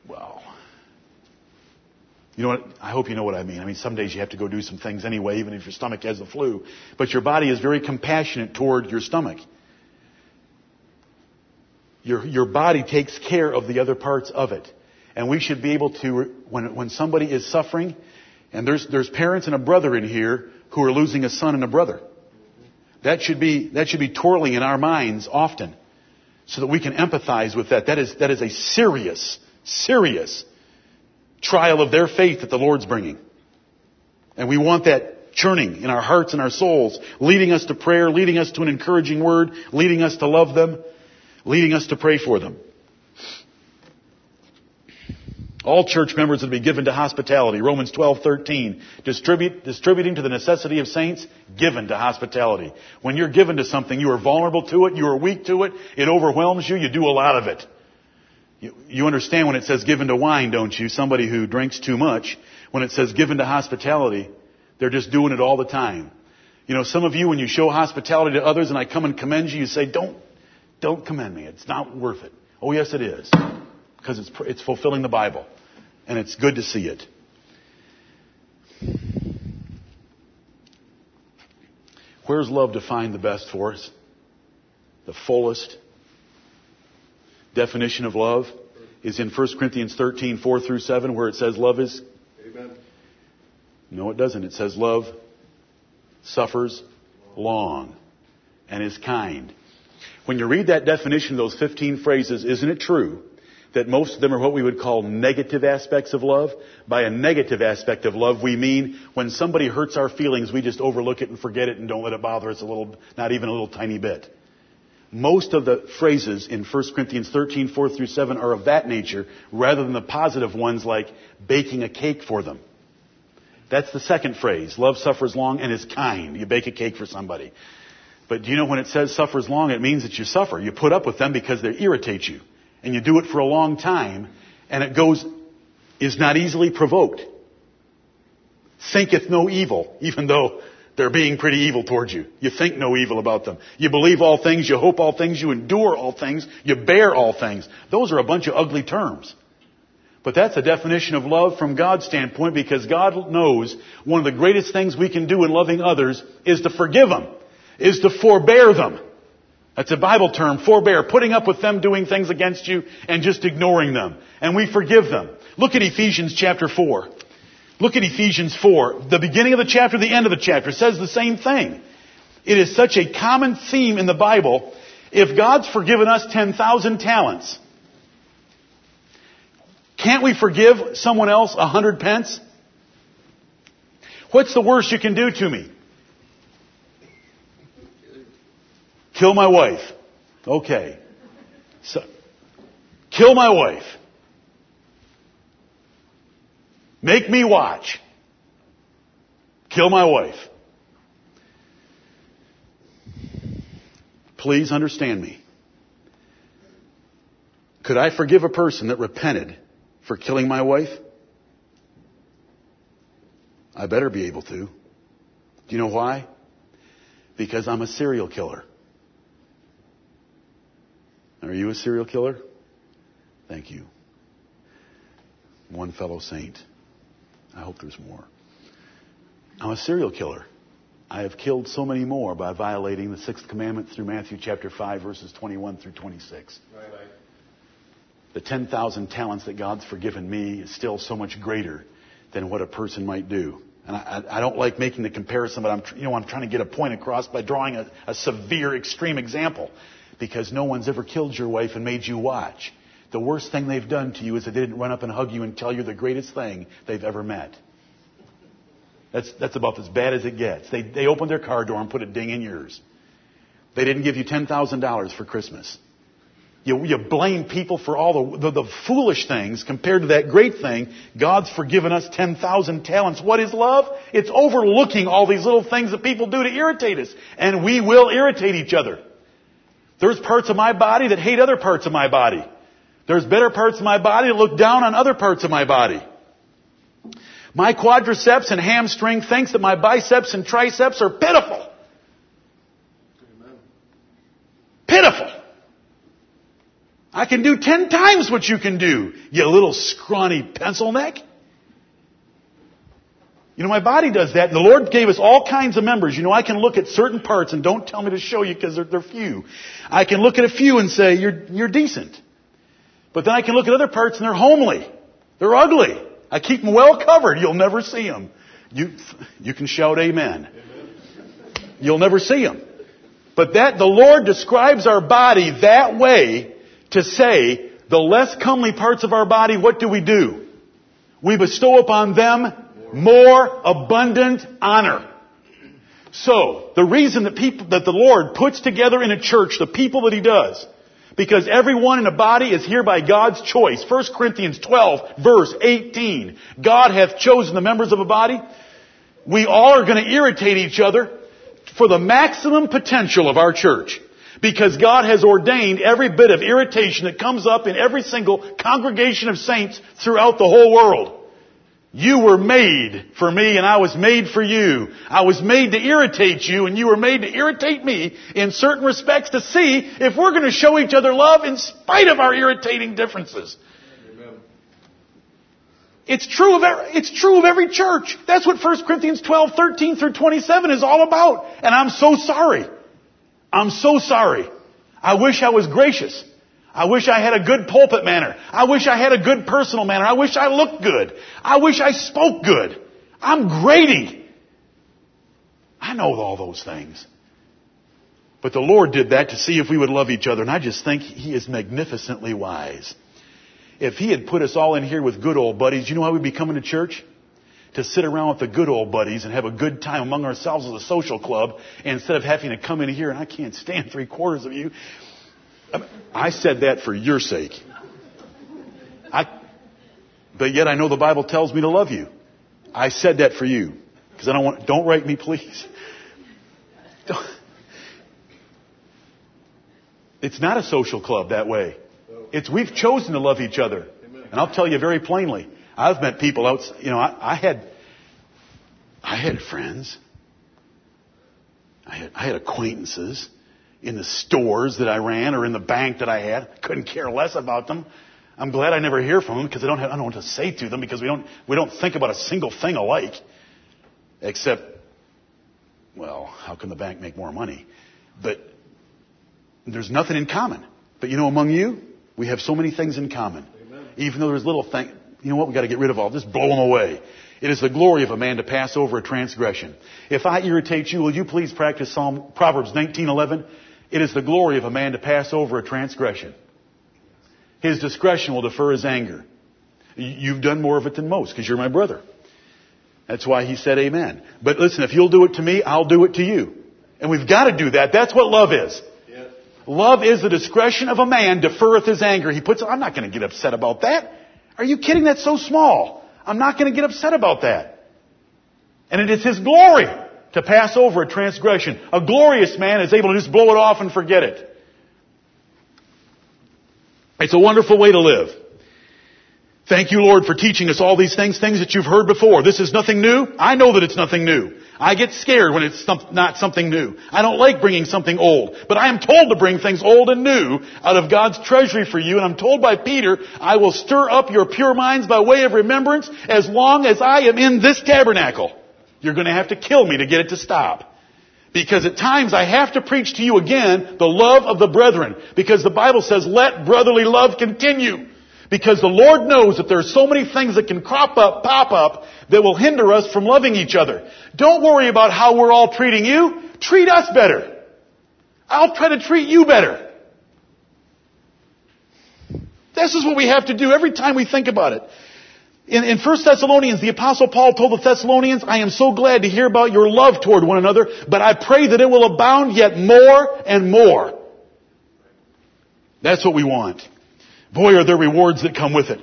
Well, you know what? I hope you know what I mean. I mean, some days you have to go do some things anyway, even if your stomach has the flu. But your body is very compassionate toward your stomach. Your, your body takes care of the other parts of it. And we should be able to, when, when somebody is suffering, and there's, there's parents and a brother in here who are losing a son and a brother. That should be, that should be twirling in our minds often so that we can empathize with that. That is, that is a serious, serious trial of their faith that the Lord's bringing. And we want that churning in our hearts and our souls, leading us to prayer, leading us to an encouraging word, leading us to love them, leading us to pray for them. All church members would be given to hospitality. Romans 12:13. Distribute, distributing to the necessity of saints, given to hospitality. When you're given to something, you are vulnerable to it, you are weak to it, it overwhelms you, you do a lot of it. You, you understand when it says given to wine, don't you? Somebody who drinks too much. When it says given to hospitality, they're just doing it all the time. You know, some of you, when you show hospitality to others and I come and commend you, you say, don't, don't commend me. It's not worth it. Oh yes, it is because it's, it's fulfilling the Bible. And it's good to see it. Where's love defined the best for us? The fullest definition of love is in 1 Corinthians 13, 4 through 7, where it says love is. Amen. No, it doesn't. It says love suffers long and is kind. When you read that definition, those 15 phrases, isn't it true that most of them are what we would call negative aspects of love. By a negative aspect of love, we mean when somebody hurts our feelings, we just overlook it and forget it and don't let it bother us a little, not even a little tiny bit. Most of the phrases in 1 Corinthians 13, 4 through 7 are of that nature rather than the positive ones like baking a cake for them. That's the second phrase. Love suffers long and is kind. You bake a cake for somebody. But do you know when it says suffers long, it means that you suffer. You put up with them because they irritate you and you do it for a long time, and it goes, is not easily provoked. Thinketh no evil, even though they're being pretty evil towards you. You think no evil about them. You believe all things, you hope all things, you endure all things, you bear all things. Those are a bunch of ugly terms. But that's a definition of love from God's standpoint because God knows one of the greatest things we can do in loving others is to forgive them, is to forbear them. That's a Bible term, forbear, putting up with them doing things against you and just ignoring them. And we forgive them. Look at Ephesians chapter 4. Look at Ephesians 4. The beginning of the chapter, the end of the chapter says the same thing. It is such a common theme in the Bible. If God's forgiven us 10,000 talents, can't we forgive someone else a hundred pence? What's the worst you can do to me? Kill my wife. Okay. So, kill my wife. Make me watch. Kill my wife. Please understand me. Could I forgive a person that repented for killing my wife? I better be able to. Do you know why? Because I'm a serial killer. Are you a serial killer? Thank you. One fellow saint. I hope there's more. I'm a serial killer. I have killed so many more by violating the sixth commandment through Matthew chapter 5 verses 21 through 26. Right, right. The 10,000 talents that God's forgiven me is still so much greater than what a person might do. And I, I don't like making the comparison, but I'm, you know, I'm trying to get a point across by drawing a, a severe, extreme example. Because no one's ever killed your wife and made you watch. The worst thing they've done to you is they didn't run up and hug you and tell you the greatest thing they've ever met. That's, that's about as bad as it gets. They, they opened their car door and put a ding in yours. They didn't give you $10,000 for Christmas. You, you blame people for all the, the, the, foolish things compared to that great thing. God's forgiven us 10,000 talents. What is love? It's overlooking all these little things that people do to irritate us. And we will irritate each other. There's parts of my body that hate other parts of my body. There's better parts of my body that look down on other parts of my body. My quadriceps and hamstring thinks that my biceps and triceps are pitiful. Pitiful. I can do ten times what you can do, you little scrawny pencil neck. You know, my body does that. And the Lord gave us all kinds of members. You know, I can look at certain parts and don't tell me to show you because they're, they're few. I can look at a few and say, you're, you're decent. But then I can look at other parts and they're homely. They're ugly. I keep them well covered. You'll never see them. You, you can shout amen. You'll never see them. But that, the Lord describes our body that way to say, the less comely parts of our body, what do we do? We bestow upon them more abundant honor. So, the reason that people, that the Lord puts together in a church the people that He does, because everyone in a body is here by God's choice. 1 Corinthians 12 verse 18. God hath chosen the members of a body. We all are going to irritate each other for the maximum potential of our church. Because God has ordained every bit of irritation that comes up in every single congregation of saints throughout the whole world. You were made for me and I was made for you. I was made to irritate you and you were made to irritate me in certain respects to see if we're going to show each other love in spite of our irritating differences. It's true of every, it's true of every church. That's what 1 Corinthians 12, 13 through 27 is all about. And I'm so sorry. I'm so sorry. I wish I was gracious. I wish I had a good pulpit manner. I wish I had a good personal manner. I wish I looked good. I wish I spoke good. I'm Grady. I know all those things. But the Lord did that to see if we would love each other, and I just think He is magnificently wise. If He had put us all in here with good old buddies, you know why we'd be coming to church? To sit around with the good old buddies and have a good time among ourselves as a social club, instead of having to come in here and I can't stand three quarters of you. I said that for your sake. I, but yet I know the Bible tells me to love you. I said that for you. Because I don't want, don't write me please. Don't. It's not a social club that way. It's, we've chosen to love each other. And I'll tell you very plainly, I've met people out, you know, I, I had, I had friends. I had, I had acquaintances in the stores that I ran or in the bank that I had. Couldn't care less about them. I'm glad I never hear from them because I don't have, I don't know what to say to them because we don't, we don't think about a single thing alike. Except, well, how can the bank make more money? But there's nothing in common. But you know, among you, we have so many things in common. Amen. Even though there's little things, you know what, We've gotta get rid of all, just blow them away. It is the glory of a man to pass over a transgression. If I irritate you, will you please practice Psalm, Proverbs 19:11? It is the glory of a man to pass over a transgression. His discretion will defer his anger. You've done more of it than most because you're my brother. That's why he said amen. But listen, if you'll do it to me, I'll do it to you. And we've got to do that. That's what love is. Yes. Love is the discretion of a man deferreth his anger. He puts, I'm not going to get upset about that. Are you kidding? That's so small. I'm not going to get upset about that. And it is his glory to pass over a transgression. A glorious man is able to just blow it off and forget it. It's a wonderful way to live. Thank you, Lord, for teaching us all these things, things that you've heard before. This is nothing new. I know that it's nothing new. I get scared when it's not something new. I don't like bringing something old. But I am told to bring things old and new out of God's treasury for you. And I'm told by Peter, I will stir up your pure minds by way of remembrance as long as I am in this tabernacle. You're going to have to kill me to get it to stop. Because at times I have to preach to you again the love of the brethren. Because the Bible says, let brotherly love continue. Because the Lord knows that there are so many things that can crop up, pop up, that will hinder us from loving each other. Don't worry about how we're all treating you. Treat us better. I'll try to treat you better. This is what we have to do every time we think about it. In, in 1 Thessalonians, the apostle Paul told the Thessalonians, I am so glad to hear about your love toward one another, but I pray that it will abound yet more and more. That's what we want. Boy, are there rewards that come with it.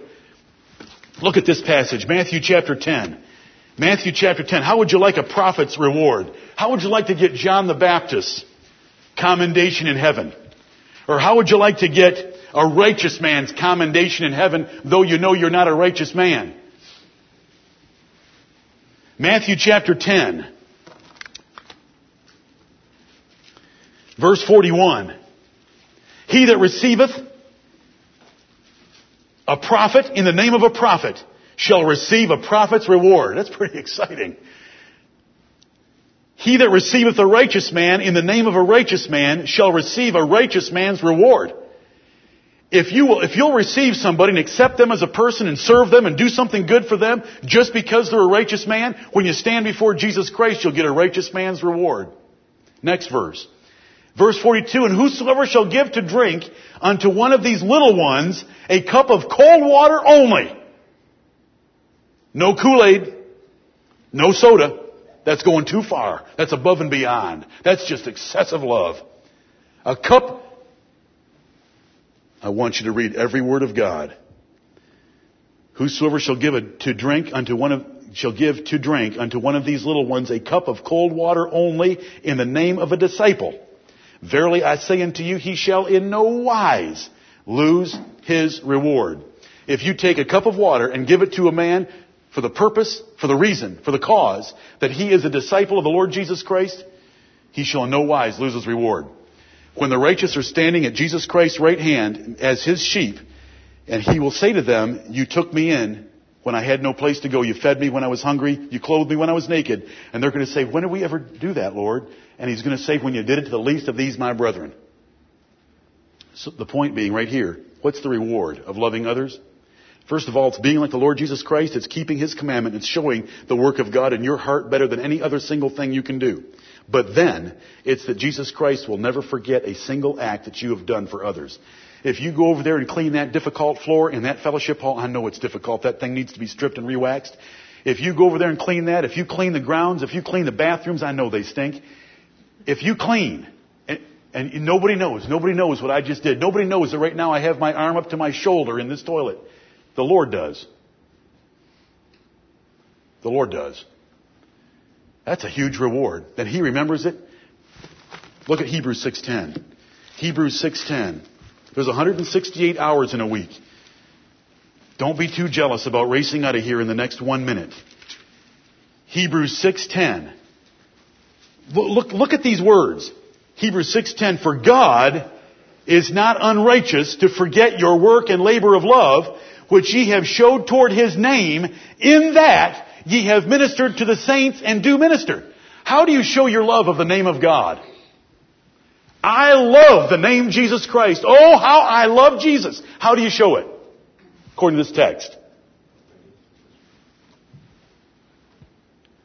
Look at this passage, Matthew chapter 10. Matthew chapter 10. How would you like a prophet's reward? How would you like to get John the Baptist's commendation in heaven? Or how would you like to get a righteous man's commendation in heaven, though you know you're not a righteous man? Matthew chapter 10. Verse 41. He that receiveth a prophet in the name of a prophet shall receive a prophet's reward. That's pretty exciting. He that receiveth a righteous man in the name of a righteous man shall receive a righteous man's reward. If you will, if you'll receive somebody and accept them as a person and serve them and do something good for them just because they're a righteous man, when you stand before Jesus Christ, you'll get a righteous man's reward. Next verse. Verse 42, and whosoever shall give to drink unto one of these little ones a cup of cold water only. No Kool-Aid. No soda. That's going too far. That's above and beyond. That's just excessive love. A cup. I want you to read every word of God. Whosoever shall give it to drink unto one of, shall give to drink unto one of these little ones a cup of cold water only in the name of a disciple. Verily I say unto you, he shall in no wise lose his reward. If you take a cup of water and give it to a man for the purpose, for the reason, for the cause that he is a disciple of the Lord Jesus Christ, he shall in no wise lose his reward. When the righteous are standing at Jesus Christ's right hand as his sheep, and he will say to them, you took me in when I had no place to go. You fed me when I was hungry. You clothed me when I was naked. And they're going to say, when did we ever do that, Lord? And he's going to say, when you did it to the least of these, my brethren. So the point being right here, what's the reward of loving others? First of all, it's being like the Lord Jesus Christ. It's keeping His commandment. It's showing the work of God in your heart better than any other single thing you can do. But then, it's that Jesus Christ will never forget a single act that you have done for others. If you go over there and clean that difficult floor in that fellowship hall, I know it's difficult. That thing needs to be stripped and rewaxed. If you go over there and clean that, if you clean the grounds, if you clean the bathrooms, I know they stink if you clean, and, and nobody knows, nobody knows what I just did. Nobody knows that right now I have my arm up to my shoulder in this toilet. The Lord does. The Lord does. That's a huge reward. Then He remembers it. Look at Hebrews 6.10. Hebrews 6.10. There's 168 hours in a week. Don't be too jealous about racing out of here in the next one minute. Hebrews 6.10. Look, look at these words. Hebrews 6:10 for God is not unrighteous to forget your work and labor of love which ye have showed toward his name in that ye have ministered to the saints and do minister. How do you show your love of the name of God? I love the name Jesus Christ. Oh, how I love Jesus. How do you show it? According to this text.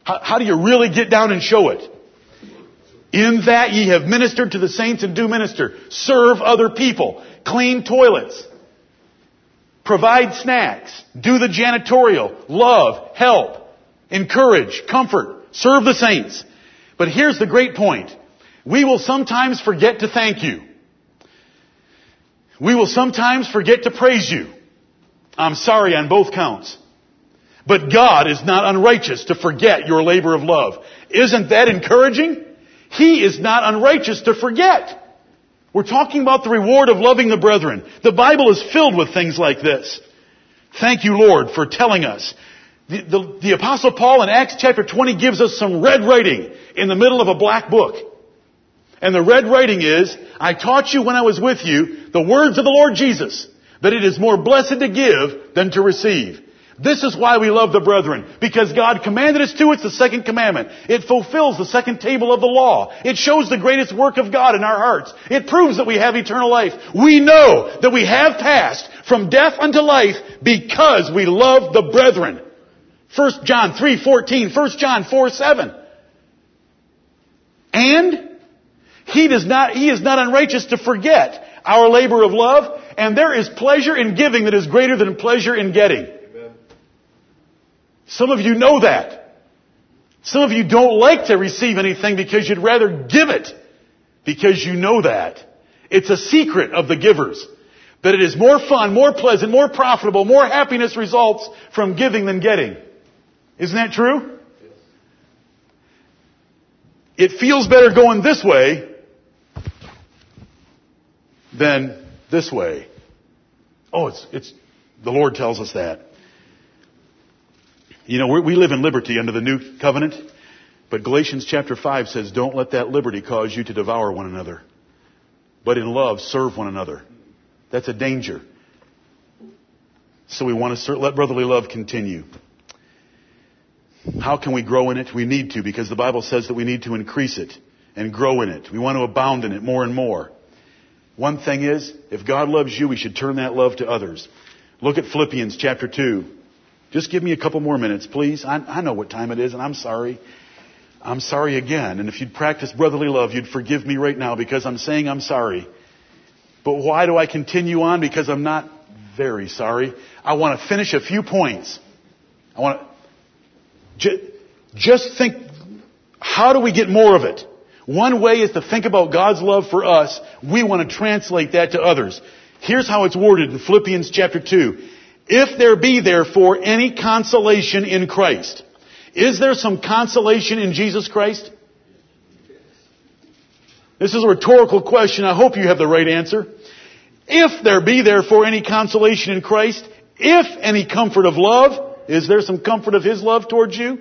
How, how do you really get down and show it? In that ye have ministered to the saints and do minister. Serve other people. Clean toilets. Provide snacks. Do the janitorial. Love. Help. Encourage. Comfort. Serve the saints. But here's the great point. We will sometimes forget to thank you. We will sometimes forget to praise you. I'm sorry on both counts. But God is not unrighteous to forget your labor of love. Isn't that encouraging? He is not unrighteous to forget. We're talking about the reward of loving the brethren. The Bible is filled with things like this. Thank you, Lord, for telling us The, the, the apostle Paul in Acts chapter 20 gives us some red writing in the middle of a black book. And the red writing is, I taught you when I was with you the words of the Lord Jesus, that it is more blessed to give than to receive. This is why we love the brethren. Because God commanded us to. It's the second commandment. It fulfills the second table of the law. It shows the greatest work of God in our hearts. It proves that we have eternal life. We know that we have passed from death unto life because we love the brethren. 1 John 3:14, 1 John 4:7. And he does not he is not unrighteous to forget our labor of love, and there is pleasure in giving that is greater than pleasure in getting. Some of you know that. Some of you don't like to receive anything because you'd rather give it because you know that. It's a secret of the givers. That it is more fun, more pleasant, more profitable, more happiness results from giving than getting. Isn't that true? It feels better going this way than this way. Oh, it's, it's, the Lord tells us that. You know, we live in liberty under the new covenant, but Galatians chapter 5 says, don't let that liberty cause you to devour one another, but in love serve one another. That's a danger. So we want to let brotherly love continue. How can we grow in it? We need to because the Bible says that we need to increase it and grow in it. We want to abound in it more and more. One thing is, if God loves you, we should turn that love to others. Look at Philippians chapter 2. Just give me a couple more minutes, please. I, I know what time it is, and I'm sorry. I'm sorry again. And if you'd practice brotherly love, you'd forgive me right now because I'm saying I'm sorry. But why do I continue on? Because I'm not very sorry. I want to finish a few points. I want to just think, how do we get more of it? One way is to think about God's love for us. We want to translate that to others. Here's how it's worded in Philippians chapter 2. If there be therefore any consolation in Christ. Is there some consolation in Jesus Christ? This is a rhetorical question. I hope you have the right answer. If there be therefore any consolation in Christ, if any comfort of love, is there some comfort of His love towards you?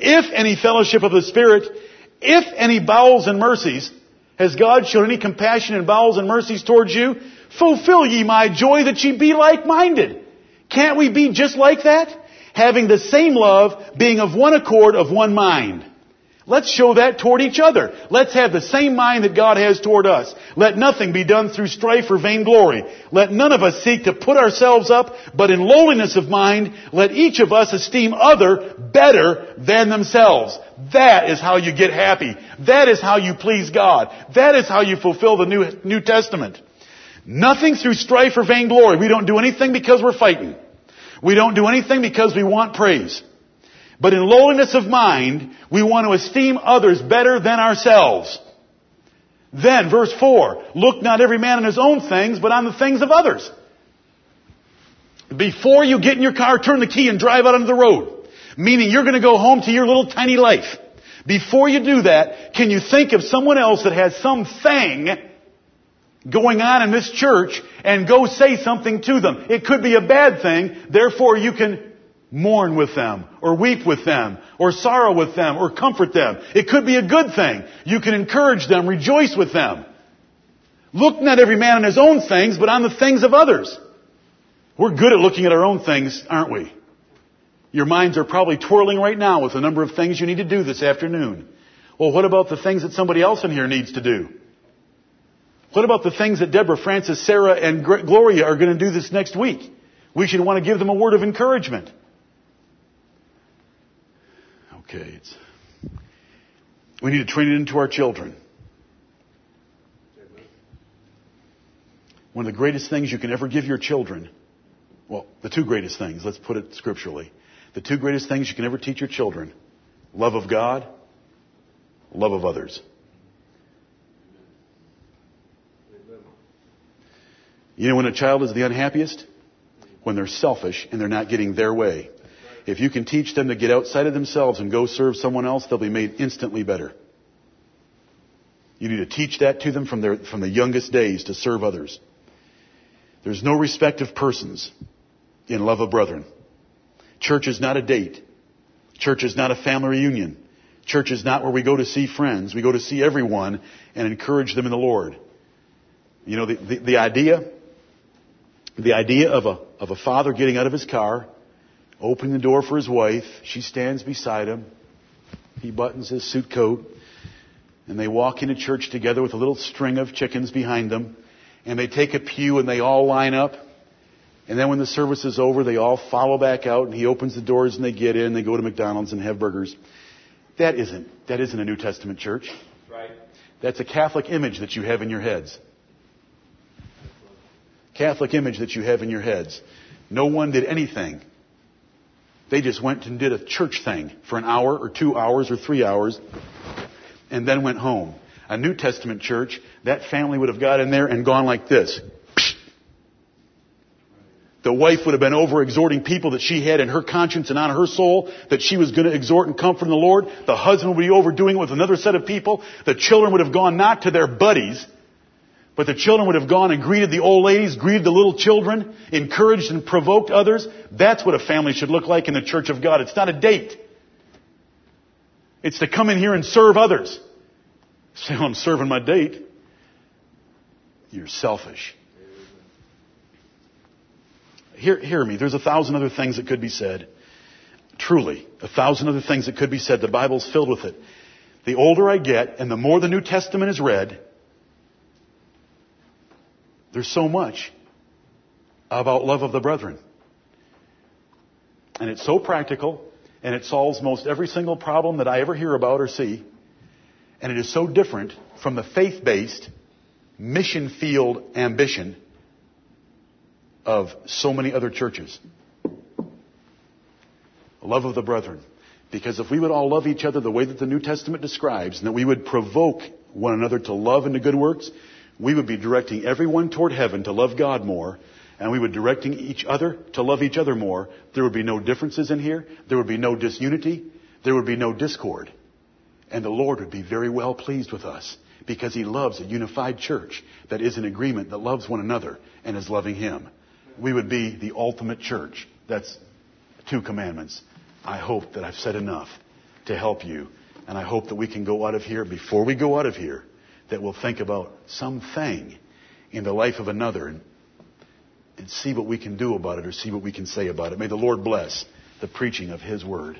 If any fellowship of the Spirit, if any bowels and mercies, has God shown any compassion and bowels and mercies towards you? Fulfill ye my joy that ye be like-minded can't we be just like that? Having the same love, being of one accord, of one mind. Let's show that toward each other. Let's have the same mind that God has toward us. Let nothing be done through strife or vainglory. Let none of us seek to put ourselves up, but in lowliness of mind, let each of us esteem other better than themselves. That is how you get happy. That is how you please God. That is how you fulfill the New, New Testament. Nothing through strife or vainglory. We don't do anything because we're fighting. We don't do anything because we want praise. But in lowliness of mind, we want to esteem others better than ourselves. Then, verse 4, look not every man on his own things, but on the things of others. Before you get in your car, turn the key and drive out onto the road. Meaning you're going to go home to your little tiny life. Before you do that, can you think of someone else that has something going on in this church and go say something to them. It could be a bad thing, therefore you can mourn with them, or weep with them, or sorrow with them, or comfort them. It could be a good thing. You can encourage them, rejoice with them. Look not every man on his own things, but on the things of others. We're good at looking at our own things, aren't we? Your minds are probably twirling right now with a number of things you need to do this afternoon. Well, what about the things that somebody else in here needs to do? What about the things that Deborah, Francis, Sarah, and Gloria are going to do this next week? We should want to give them a word of encouragement. Okay, we need to train it into our children. One of the greatest things you can ever give your children, well, the two greatest things, let's put it scripturally. The two greatest things you can ever teach your children love of God, love of others. You know when a child is the unhappiest? When they're selfish and they're not getting their way. If you can teach them to get outside of themselves and go serve someone else, they'll be made instantly better. You need to teach that to them from their, from the youngest days to serve others. There's no respect of persons in love of brethren. Church is not a date. Church is not a family reunion. Church is not where we go to see friends. We go to see everyone and encourage them in the Lord. You know, the, the, the idea, the idea of a, of a father getting out of his car, opening the door for his wife, she stands beside him, he buttons his suit coat, and they walk into church together with a little string of chickens behind them, and they take a pew and they all line up, and then when the service is over, they all follow back out, and he opens the doors and they get in, they go to McDonald's and have burgers. That isn't, that isn't a New Testament church. Right. That's a Catholic image that you have in your heads. Catholic image that you have in your heads. No one did anything. They just went and did a church thing for an hour or two hours or three hours and then went home. A New Testament church, that family would have got in there and gone like this. The wife would have been over exhorting people that she had in her conscience and on her soul that she was going to exhort and comfort in the Lord. The husband would be overdoing it with another set of people. The children would have gone not to their buddies, but the children would have gone and greeted the old ladies, greeted the little children, encouraged and provoked others. That's what a family should look like in the church of God. It's not a date. It's to come in here and serve others. Say, well, I'm serving my date. You're selfish. Hear, hear me. There's a thousand other things that could be said. Truly, a thousand other things that could be said. The Bible's filled with it. The older I get and the more the New Testament is read, there's so much about love of the brethren. And it's so practical, and it solves most every single problem that I ever hear about or see. And it is so different from the faith-based, mission field ambition of so many other churches. Love of the brethren. Because if we would all love each other the way that the New Testament describes, and that we would provoke one another to love and to good works, we would be directing everyone toward heaven to love God more, and we would be directing each other to love each other more. There would be no differences in here. There would be no disunity. There would be no discord. And the Lord would be very well pleased with us because He loves a unified church that is in agreement, that loves one another and is loving Him we would be the ultimate church. That's two commandments. I hope that I've said enough to help you. And I hope that we can go out of here, before we go out of here, that we'll think about something in the life of another and, and see what we can do about it or see what we can say about it. May the Lord bless the preaching of His Word.